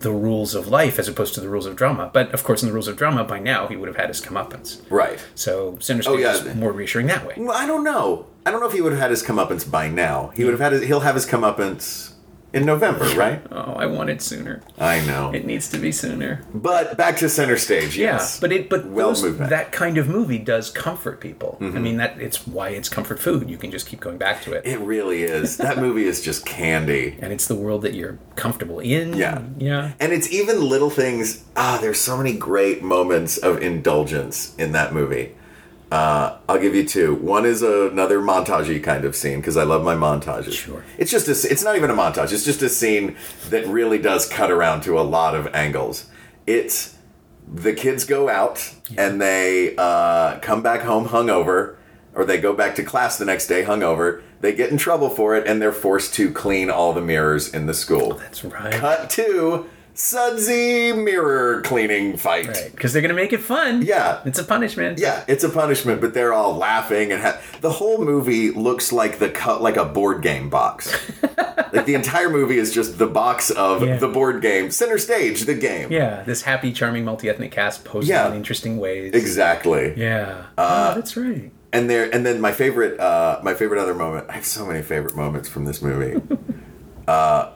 the rules of life as opposed to the rules of drama. But of course, in the rules of drama, by now he would have had his comeuppance. right. So Center Oh, yeah. is more reassuring that way. Well, I don't know. I don't know if he would have had his comeuppance by now. He would have had his, he'll have his comeuppance in November, right? Oh, I want it sooner. I know. It needs to be sooner. But back to center stage, Yeah, yes. but it but well those- that kind of movie does comfort people. Mm-hmm. I mean that it's why it's comfort food. You can just keep going back to it. It really is. That movie is just candy. and it's the world that you're comfortable in. Yeah. Yeah. And it's even little things. Ah, there's so many great moments of indulgence in that movie. Uh, I'll give you two. One is another montagey kind of scene because I love my montages. Sure. It's just a. It's not even a montage. It's just a scene that really does cut around to a lot of angles. It's the kids go out and they uh, come back home hungover, or they go back to class the next day hungover. They get in trouble for it and they're forced to clean all the mirrors in the school. That's right. Cut to sudsy mirror cleaning fight. Right. Because they're gonna make it fun. Yeah. It's a punishment. Yeah, it's a punishment, but they're all laughing and ha- the whole movie looks like the cut like a board game box. like the entire movie is just the box of Yeah. the board game, center stage, the game. Yeah. This happy, charming, multi-ethnic cast poses Yeah. in interesting ways. Exactly. Yeah. Uh, oh, that's right. And there and then my favorite uh my favorite other moment. I have so many favorite moments from this movie. uh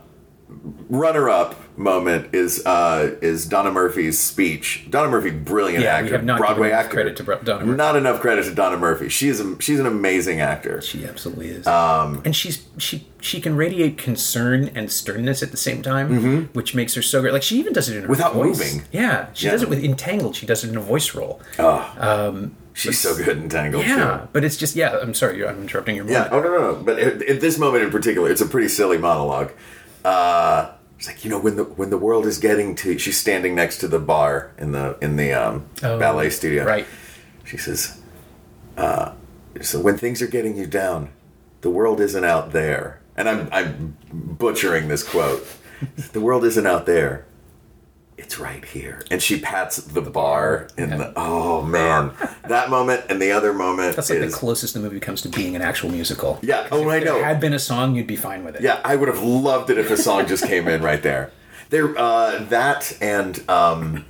runner up moment is uh is Donna Murphy's speech. Donna Murphy brilliant Yeah, actor, Broadway actor. credit to Donna Murphy. Not enough credit to Donna Murphy. She's a, she's an amazing actor. She absolutely is. Um, and she's she she can radiate concern and sternness at the same time, which makes her so great. Like she even does it in her Mm-hmm. Without voice. moving. Yeah, she Yeah. does it with Entangled. She does it in a voice role. She's so good in Tangled Yeah, too. but it's just yeah. I'm sorry, you're, I'm interrupting your Yeah. Oh no no no. But at, at this moment in particular, it's a pretty silly monologue. Uh, it's like you know when the when the world is getting to. She's standing next to the bar in the in the um, Oh, ballet studio. Right. She says, uh, "So when things are getting you down, the world isn't out there." And I'm I'm butchering this quote. the world isn't out there. It's right here. And she pats the, bar and Yeah. the. Oh man, that moment and the other moment That's like is. the closest the movie comes to being an actual musical. Yeah. oh, if I know. There had been a song, you'd be fine with it. Yeah, I would have loved it if a song just came in right there. There, uh, that and um,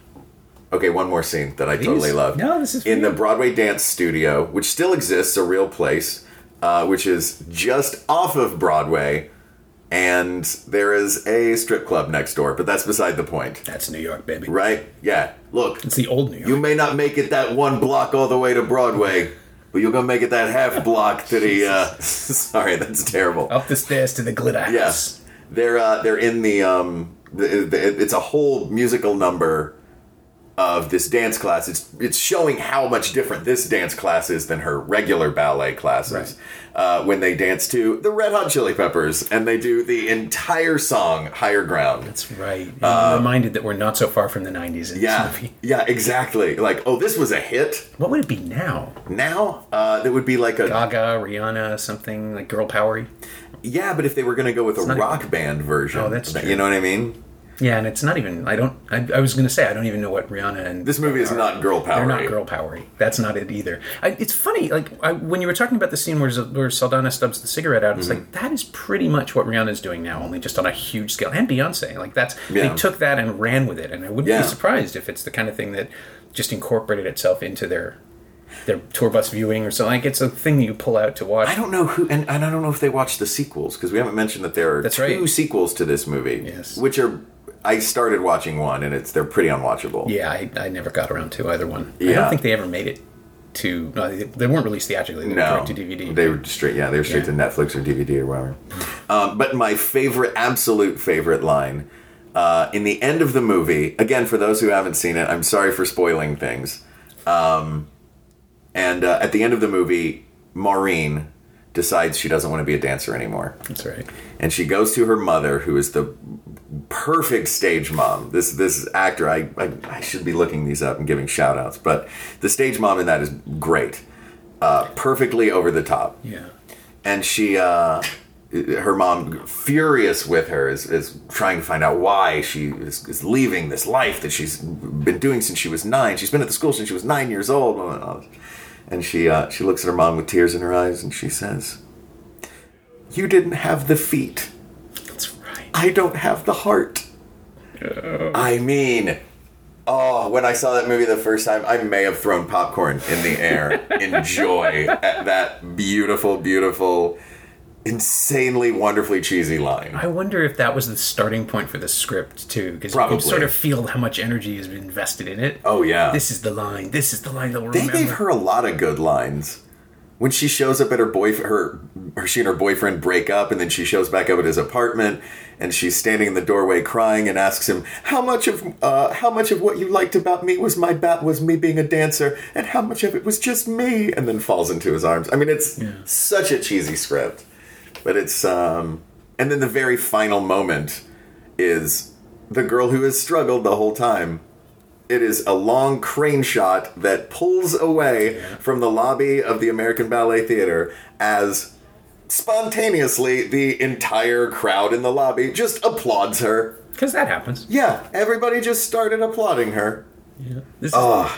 okay, one more scene that I totally love. No, this is in the. Broadway Dance Studio, which still exists, a real place, uh, which is just off of Broadway, and there is a strip club next door. But that's beside the point, That's New York, baby. right? Yeah. Look, It's the old New York. you may not make it that one block all the way to Broadway. But you're gonna make it that half block to the. Uh, sorry, that's terrible. Up the stairs to the glitter house. Yes, they're uh, they're in the um. The, the, it's a whole musical number of this dance class. It's it's showing how much different this dance class is than her regular ballet classes. Uh, when they dance to the Red Hot Chili Peppers and they do the entire song "Higher Ground." That's right. I'm reminded that we're not so far from the 90s in Uh, Yeah, this movie. yeah, exactly. Like, oh, this was a hit. What would it be now? Now, uh, that would be like a Gaga, Rihanna, something like girl powery. yeah. But if they were going to go with a rock band version, Oh, that's you know what I mean. Yeah, and it's not even. I don't. I, I was going to say I don't even know what Rihanna and This movie is not girl power. They're not girl powery. That's not it either. I, it's funny, like I, when you were talking about the scene where, where Saldana stubs the cigarette out, it's Mm-hmm. like that is pretty much what Rihanna's doing now, only just on a huge scale. And Beyonce, like that's Yeah. they took that and ran with it, and I wouldn't Yeah. be surprised if it's the kind of thing that just incorporated itself into their their tour bus viewing or something. Like it's a thing you pull out to watch. I don't know who, and, and I don't know if they watched the sequels because we haven't mentioned that there are That's two right. sequels to this movie. Yes. which are I started watching one and it's they're pretty unwatchable. Yeah, I, I never got around to either one. I don't think they ever made it to. No, they, they weren't released theatrically. They were No, direct to DVD. They were straight. Yeah, they were straight Yeah. to Netflix or DVD or whatever. Um, but my favorite, absolute favorite line uh, in the end of the movie. Again, for those who haven't seen it, I'm sorry for spoiling things. Um, and uh, at the end of the movie, Maureen decides she doesn't want to be a dancer anymore. That's right. and she goes to her mother, who is the perfect stage mom. This this actor, I, I I should be looking these up and giving shout outs, but the stage mom in that is great, uh, perfectly over the top. Yeah. And she, uh, her mom, furious with her, is, is trying to find out why she is, is leaving this life that she's been doing since she was nine. She's been at the school since she was nine years old. And she uh, she looks at her mom with tears in her eyes, and she says, "You didn't have the feet." I don't have the heart. I mean, oh, when I saw that movie the first time, I may have thrown popcorn in the air in joy at that beautiful, beautiful, insanely, wonderfully cheesy line. I wonder if that was the starting point for the script too, because you Probably. can sort of feel how much energy has been invested in it. Oh, yeah. This is the line. This is the line that we'll They remember. gave her a lot of good lines. When she shows up at her boyfriend, her, her she and her boyfriend break up, and then she shows back up at his apartment, and she's standing in the doorway crying, and asks him how much of uh, how much of what you liked about me was my bat was me being a dancer, and how much of it was just me, and then falls into his arms. I mean, it's such a cheesy script, but it's um, and then the very final moment is the girl who has struggled the whole time. It is a long crane shot that pulls away from the lobby of the American Ballet Theater as spontaneously the entire crowd in the lobby just applauds her. because that happens. Yeah, everybody just started applauding her. Yeah. This is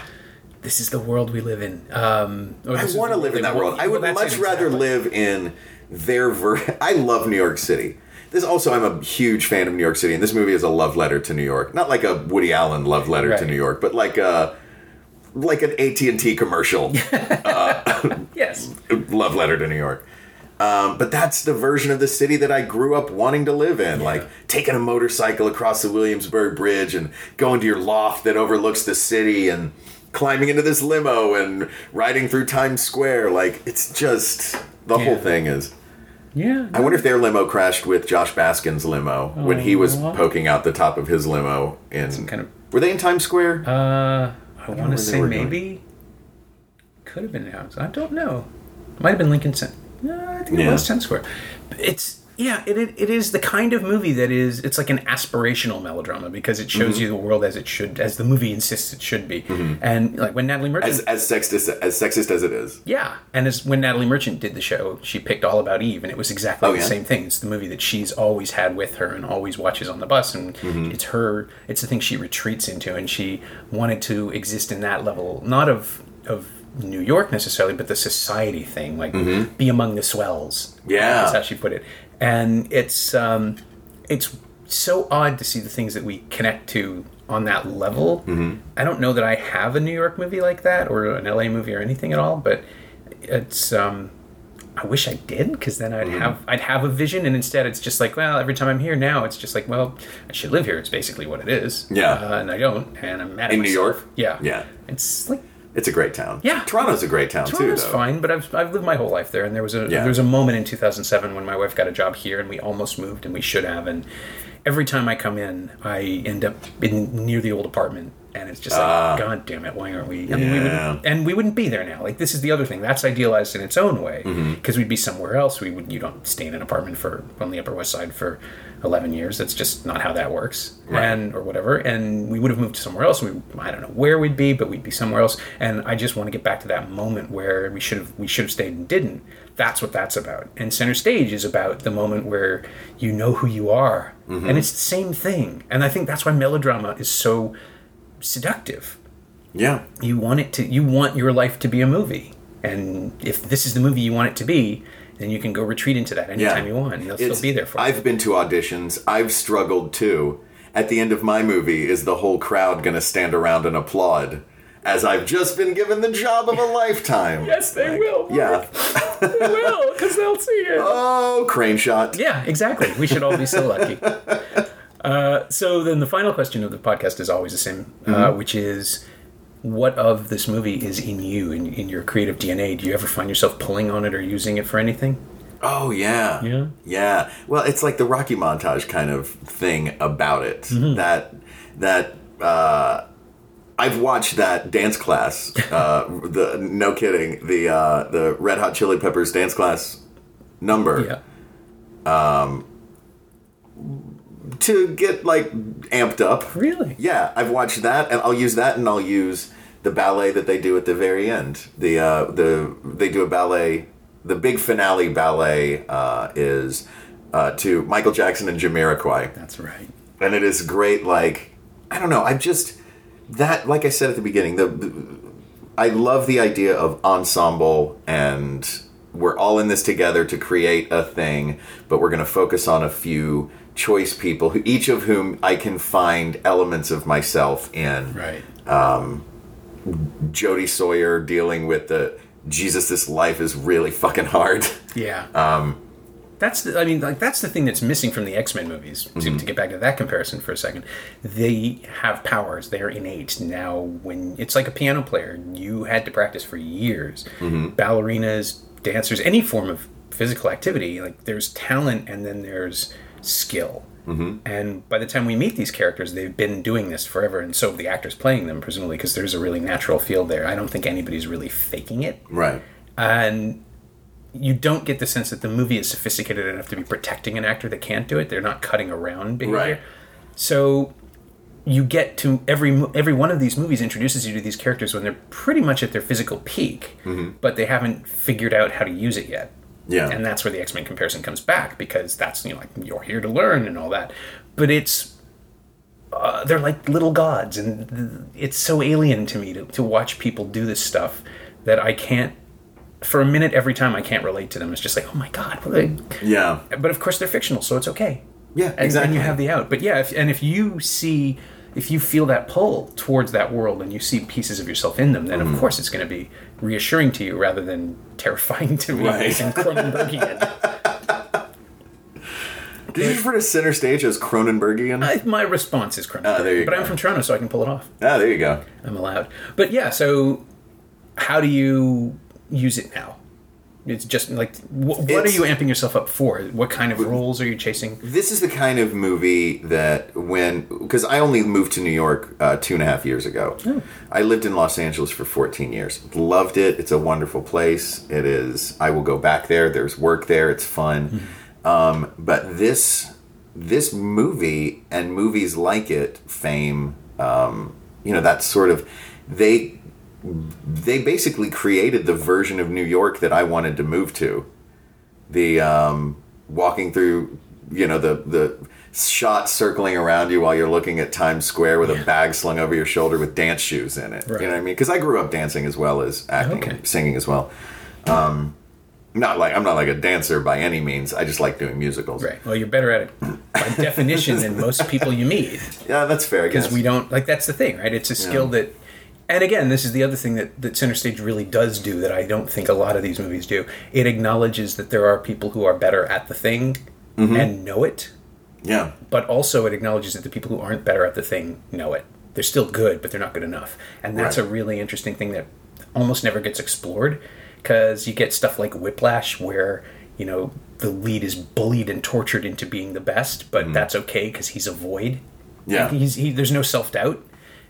this is the world we live in. Um, I want to live in that world. I would that's much rather exactly. live in their ver. I love New York City. This also, I'm a huge fan of New York City, and this movie is a love letter to New York. Not like a Woody Allen love letter to New York, but like a like an AT and T commercial. Yes. love letter to New York. Um, but that's the version of the city that I grew up wanting to live in. Like taking a motorcycle across the Williamsburg Bridge and going to your loft that overlooks the city and climbing into this limo and riding through Times Square. Like it's just the whole thing is. Yeah. I wonder if their limo crashed with Josh Baskin's limo when he was Aw. poking out the top of his limo in. Some kind of- were they in Times Square? Uh, I where want to say were going. maybe. Could have been House. I don't know. Might have been Lincoln Center. No, I think Yeah. it was Times Square. It's yeah. It, it it is the kind of movie that is. It's like an aspirational melodrama because it shows Mm-hmm. you the world as it should, as the movie insists it should be. And like when Natalie Merchant, as as sexist as sexist as it is. yeah, and as when Natalie Merchant did the show, she picked All About Eve, and it was exactly Oh, the yeah? same thing. It's the movie that she's always had with her and always watches on the bus, and Mm-hmm. it's her. It's the thing she retreats into, and she wanted to exist in that level, not of of New York necessarily, but the society thing, like be among the swells. Mm-hmm. Yeah. that's how she put it, and it's um, it's so odd to see the things that we connect to on that level. Mm-hmm. I don't know that I have a New York movie like that or an LA movie or anything at all, but it's um I wish I did because then Mm-hmm. I'd have I'd have a vision and instead it's just like well every time I'm here now it's just like well I should live here it's basically what it is Yeah. uh, and I don't and I'm mad at In New. York? yeah Yeah. it's like It's a great town. Yeah. Toronto's a great town Toronto's too, though. fine, but I've, I've lived my whole life there. And there was a Yeah. there was a moment in 2007 when my wife got a job here, and we almost moved, and we should have. And every time I come in, I end up in near the old apartment, and it's just like, Ah. God damn it, why aren't we? I mean, we wouldn't, and we wouldn't be there now. Like this is the other thing that's idealized in its own way Mm-hmm. because we'd be somewhere else. We would you don't stay in an apartment for on the Upper West Side for 11 years. That's just not how that works, Right. and or whatever. And we would have moved to somewhere else. We I don't know where we'd be, but we'd be somewhere else. And I just want to get back to that moment where we should have we should have stayed and didn't. That's what that's about. And center stage is about the moment where you know who you are, Mm-hmm. and it's the same thing. And I think that's why melodrama is so seductive Yeah. you want it to you want your life to be a movie and if this is the movie you want it to be then you can go retreat into that anytime you want they'll It's- still be there for you I've been to auditions. I've struggled too. At the end of my movie, is the whole crowd going to stand around and applaud? as I've just been given the job of a lifetime. Yes, they will. Mark. Yeah. They will, because they'll see it. Oh, crane shot. Yeah, exactly. We should all be so lucky. Uh, so then the final question of the podcast is always the same, uh, which is what of this movie is in you, in, in your creative DNA? Do you ever find yourself pulling on it or using it for anything? Oh yeah. Yeah. Yeah. Well, it's like the Rocky montage kind of thing about it. That that uh I've watched that dance class. Uh the no kidding, the uh the Red Hot Chili Peppers dance class number Yeah. To get like amped up. Really? Yeah, I've watched that, and I'll use that, and I'll use the ballet that they do at the very end. The uh, the they do a ballet. The big finale ballet uh, is uh, to Michael Jackson and Jamiroquai, That's right. and it is great. Like I don't know, I just that like I said at the beginning, the, the I love the idea of ensemble and we're all in this together to create a thing, but we're going to focus on a few choice people, each of whom I can find elements of myself in. Right. Um, Jodie Sawyer dealing with the Jesus, this life is really fucking hard. Yeah. Um, that's the, I mean, like that's the thing that's missing from the X Men movies. To, mm-hmm. to get back to that comparison for a second, they have powers. They are innate. Now, when it's like a piano player, you had to practice for years. Mm-hmm. Ballerinas, dancers, any form of physical activity, like there's talent and then there's skill. Mm-hmm. And by the time we meet these characters, they've been doing this forever, and so have the actors playing them, presumably, because there's a really natural feel there. I don't think anybody's really faking it Right. and you don't get the sense that the movie is sophisticated enough to be protecting an actor that can't do it. They're not cutting around behavior. Right. So you get to every every one of these movies introduces you to these characters when they're pretty much at their physical peak, mm-hmm. but they haven't figured out how to use it yet. Yeah. And that's where the X Men comparison comes back because that's you know like you're here to learn and all that, but it's uh, they're like little gods, and it's so alien to me to, to watch people do this stuff that I can't. For a minute, every time I can't relate to them. It's just like, oh my god. What are Yeah. But of course, they're fictional, so it's okay. Yeah, and, exactly. And you have the out. But yeah, if, and if you see, if you feel that pull towards that world, and you see pieces of yourself in them, then Mm-hmm. of course it's going to be reassuring to you rather than terrifying to me Right. and Cronenbergian. Did you refer to center stage as Cronenbergian? I- My response is Cronenberg, Ah, you but go. I'm from Toronto, so I can pull it off. ah, there you go. I'm allowed. But yeah, so how do you use it now? It's just like wh- what are you amping yourself up for? What kind of roles are you chasing? This is the kind of movie that when because I only moved to New York uh, two and a half years ago. I lived in Los Angeles for 14 years. Loved it. It's a wonderful place. It is. I will go back there. There's work there. It's fun. Um, but this this movie and movies like it, Fame, um, you know, that sort of they they basically created the version of New York that I wanted to move to the um, walking through, you know, the the shots circling around you while you're looking at Times Square with a bag slung over your shoulder with dance shoes in it. Right. You know what I mean? Because I grew up dancing as well as acting Okay. and singing as well. Um, not like I'm not like a dancer by any means. I just like doing musicals. Right. Well, you're better at it by definition than most people you meet Yeah, that's fair. Because we don't like that's the thing, right? It's a skill that. And again, this is the other thing that, that Center Stage really does do that I don't think a lot of these movies do. It acknowledges that there are people who are better at the thing Mm-hmm. and know it, yeah. but also it acknowledges that the people who aren't better at the thing know it. They're still good, but they're not good enough. And that's Right. a really interesting thing that almost never gets explored because you get stuff like Whiplash where, you know, the lead is bullied and tortured into being the best, but that's okay because he's a void. Mm-hmm. Yeah. He's, he, there's no self doubt.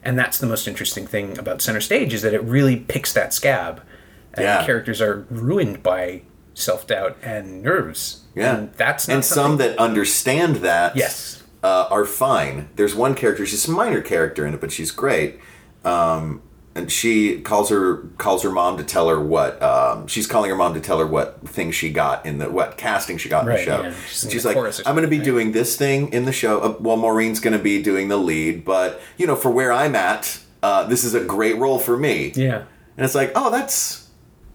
And that's the most interesting thing about Center Stage is that it really picks that scab. And Yeah. characters are ruined by self doubt and nerves. Yeah. And that's not and some that understand that Yes. uh, are fine. There's one character, she's a minor character in it, but she's great. Um, and she calls her calls her mom to tell her what um, she's calling her mom to tell her what thing she got in the what casting she got in Right, the show. yeah. She's in She's like, I'm going to be doing this thing in the show. Uh, well, Maureen's going to be doing the lead, but you know, for where I'm at, uh, this is a great role for me. Yeah. And it's like, oh, that's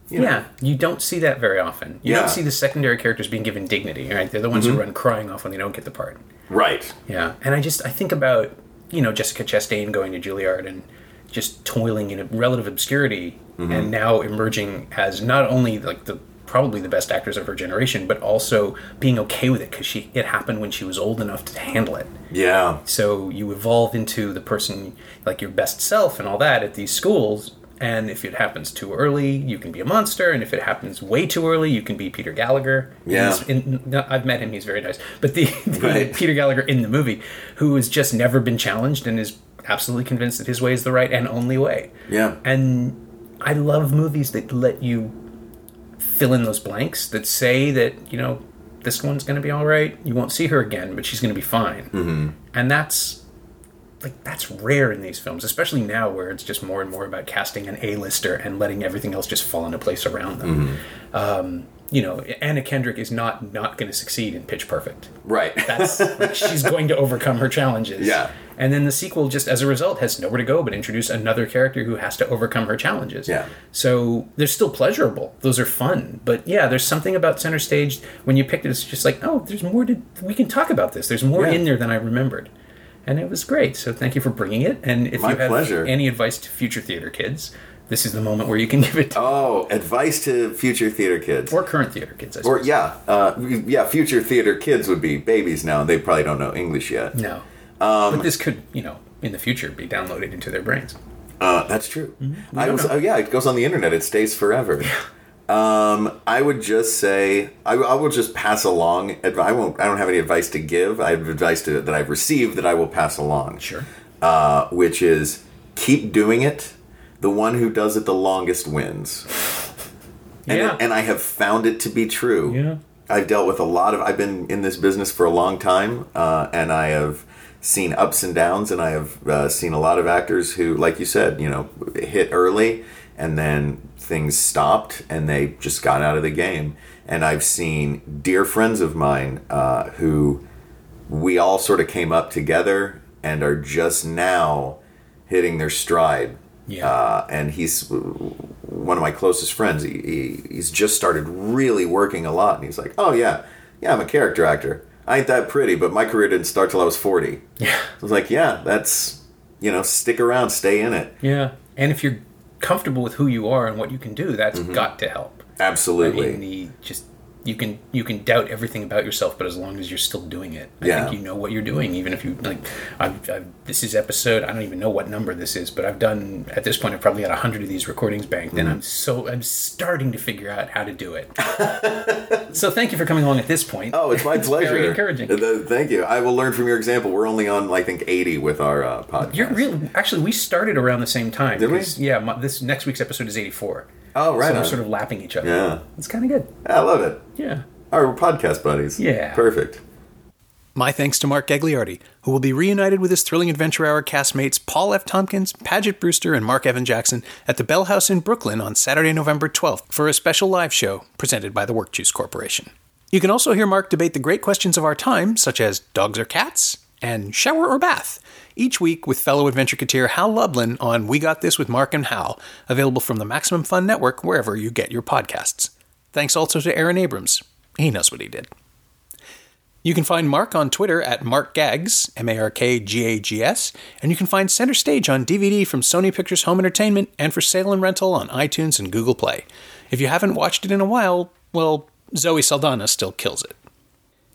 you know, Yeah, you don't see that very often. You Yeah. don't see the secondary characters being given dignity, right? They're the ones who run crying off when they don't get the part. right. Yeah, and I just I think about you know Jessica Chastain going to Juilliard and just toiling in relative obscurity Mm-hmm. and now emerging as not only like the probably the best actors of her generation, but also being okay with it because she it happened when she was old enough to handle it. Yeah. So you evolve into the person like your best self and all that at these schools. And if it happens too early, you can be a monster. And if it happens way too early, you can be Peter Gallagher. Yeah. In, no, I've met him; he's very nice. But the, the Right. Peter Gallagher in the movie, who has just never been challenged and is absolutely convinced that his way is the right and only way. Yeah. And I love movies that let you fill in those blanks that say that, you know, this one's going to be all right. You won't see her again, but she's going to be fine. Mm-hmm. And that's like that's rare in these films, especially now where it's just more and more about casting an A-lister and letting everything else just fall into place around them. Um, you know, Anna Kendrick is not not going to succeed in Pitch Perfect. Right. That's like she's going to overcome her challenges. Yeah. And then the sequel, just as a result, has nowhere to go but introduce another character who has to overcome her challenges. Yeah. So they're still pleasurable. Those are fun. But yeah, there's something about Center Stage when you picked it. It's just like, oh, there's more to. We can talk about this. There's more Yeah. in there than I remembered. And it was great. So thank you for bringing it. And if My you have pleasure. any advice to future theater kids, this is the moment where you can give it to. Oh, advice to future theater kids. Or current theater kids, I Or yeah, uh, yeah, future theater kids would be babies now. They probably don't know English yet. No. Um, but this could, you know, in the future be downloaded into their brains. Uh, that's true. I don't was, oh yeah, it goes on the internet. It stays forever. Um, I would just say I, I will just pass along. I won't. I don't have any advice to give. I have advice to, that I've received that I will pass along. Sure. Uh, which is keep doing it. The one who does it the longest wins. And, Yeah. and I have found it to be true. Yeah. I've dealt with a lot of. I've been in this business for a long time, uh, and I have seen ups and downs, and I have uh, seen a lot of actors who, like you said, you know, hit early, and then things stopped, and they just got out of the game. And I've seen dear friends of mine uh, who we all sort of came up together and are just now hitting their stride. Yeah. Uh, and he's one of my closest friends. He, he, he's just started really working a lot. And he's like, oh, yeah, yeah, I'm a character actor. I ain't that pretty, but my career didn't start till I was 40. Yeah. I was like, yeah, that's, you know, stick around, stay in it. Yeah. And if you're comfortable with who you are and what you can do, that's got to help. Absolutely. in the just you can you can doubt everything about yourself, but as long as you're still doing it, I Yeah. think you know what you're doing. Even if you like, I've, I've, this is episode. I don't even know what number this is, but I've done at this point. I've probably got a hundred of these recordings banked, Mm. and I'm so I'm starting to figure out how to do it. so thank you for coming along at this point. Oh, it's my pleasure. very encouraging. Uh, Thank you. I will learn from your example. We're only on, I think, 80 with our uh, podcast. You're really actually we started around the same time. Did we? Yeah, my, this next week's episode is 84. Oh, right So we're on. sort of lapping each other. Yeah. it's kind of good. I love it. Yeah. All right, we're podcast buddies. Yeah. Perfect. My thanks to Mark Gagliardi, who will be reunited with his Thrilling Adventure Hour castmates Paul F. Tompkins, Paget Brewster, and Mark Evan Jackson at the Bell House in Brooklyn on Saturday, November 12th for a special live show presented by the Work Juice Corporation. You can also hear Mark debate the great questions of our time, such as dogs or cats, and shower or bath, each week with fellow adventure adventureketeer Hal Lublin on We Got This with Mark and Hal, available from the Maximum Fun Network wherever you get your podcasts. Thanks also to Aaron Abrams. He knows what he did. You can find Mark on Twitter at MarkGags, M A R K G A G S, and you can find Center Stage on DVD from Sony Pictures Home Entertainment and for sale and rental on iTunes and Google Play. If you haven't watched it in a while, well, Zoe Saldana still kills it.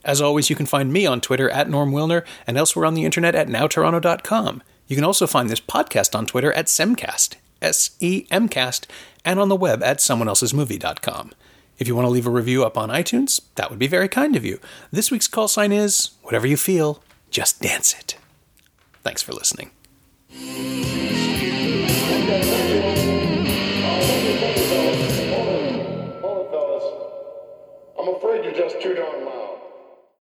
As always, you can find me on Twitter at Norm Wilner and elsewhere on the internet at nowtoronto.com. You can also find this podcast on Twitter at Semcast, S E M Cast, and on the web at someoneelsesmovie.com. If you want to leave a review up on iTunes, that would be very kind of you. This week's call sign is whatever you feel, just dance it. Thanks for listening. I'm afraid you're just too darn loud.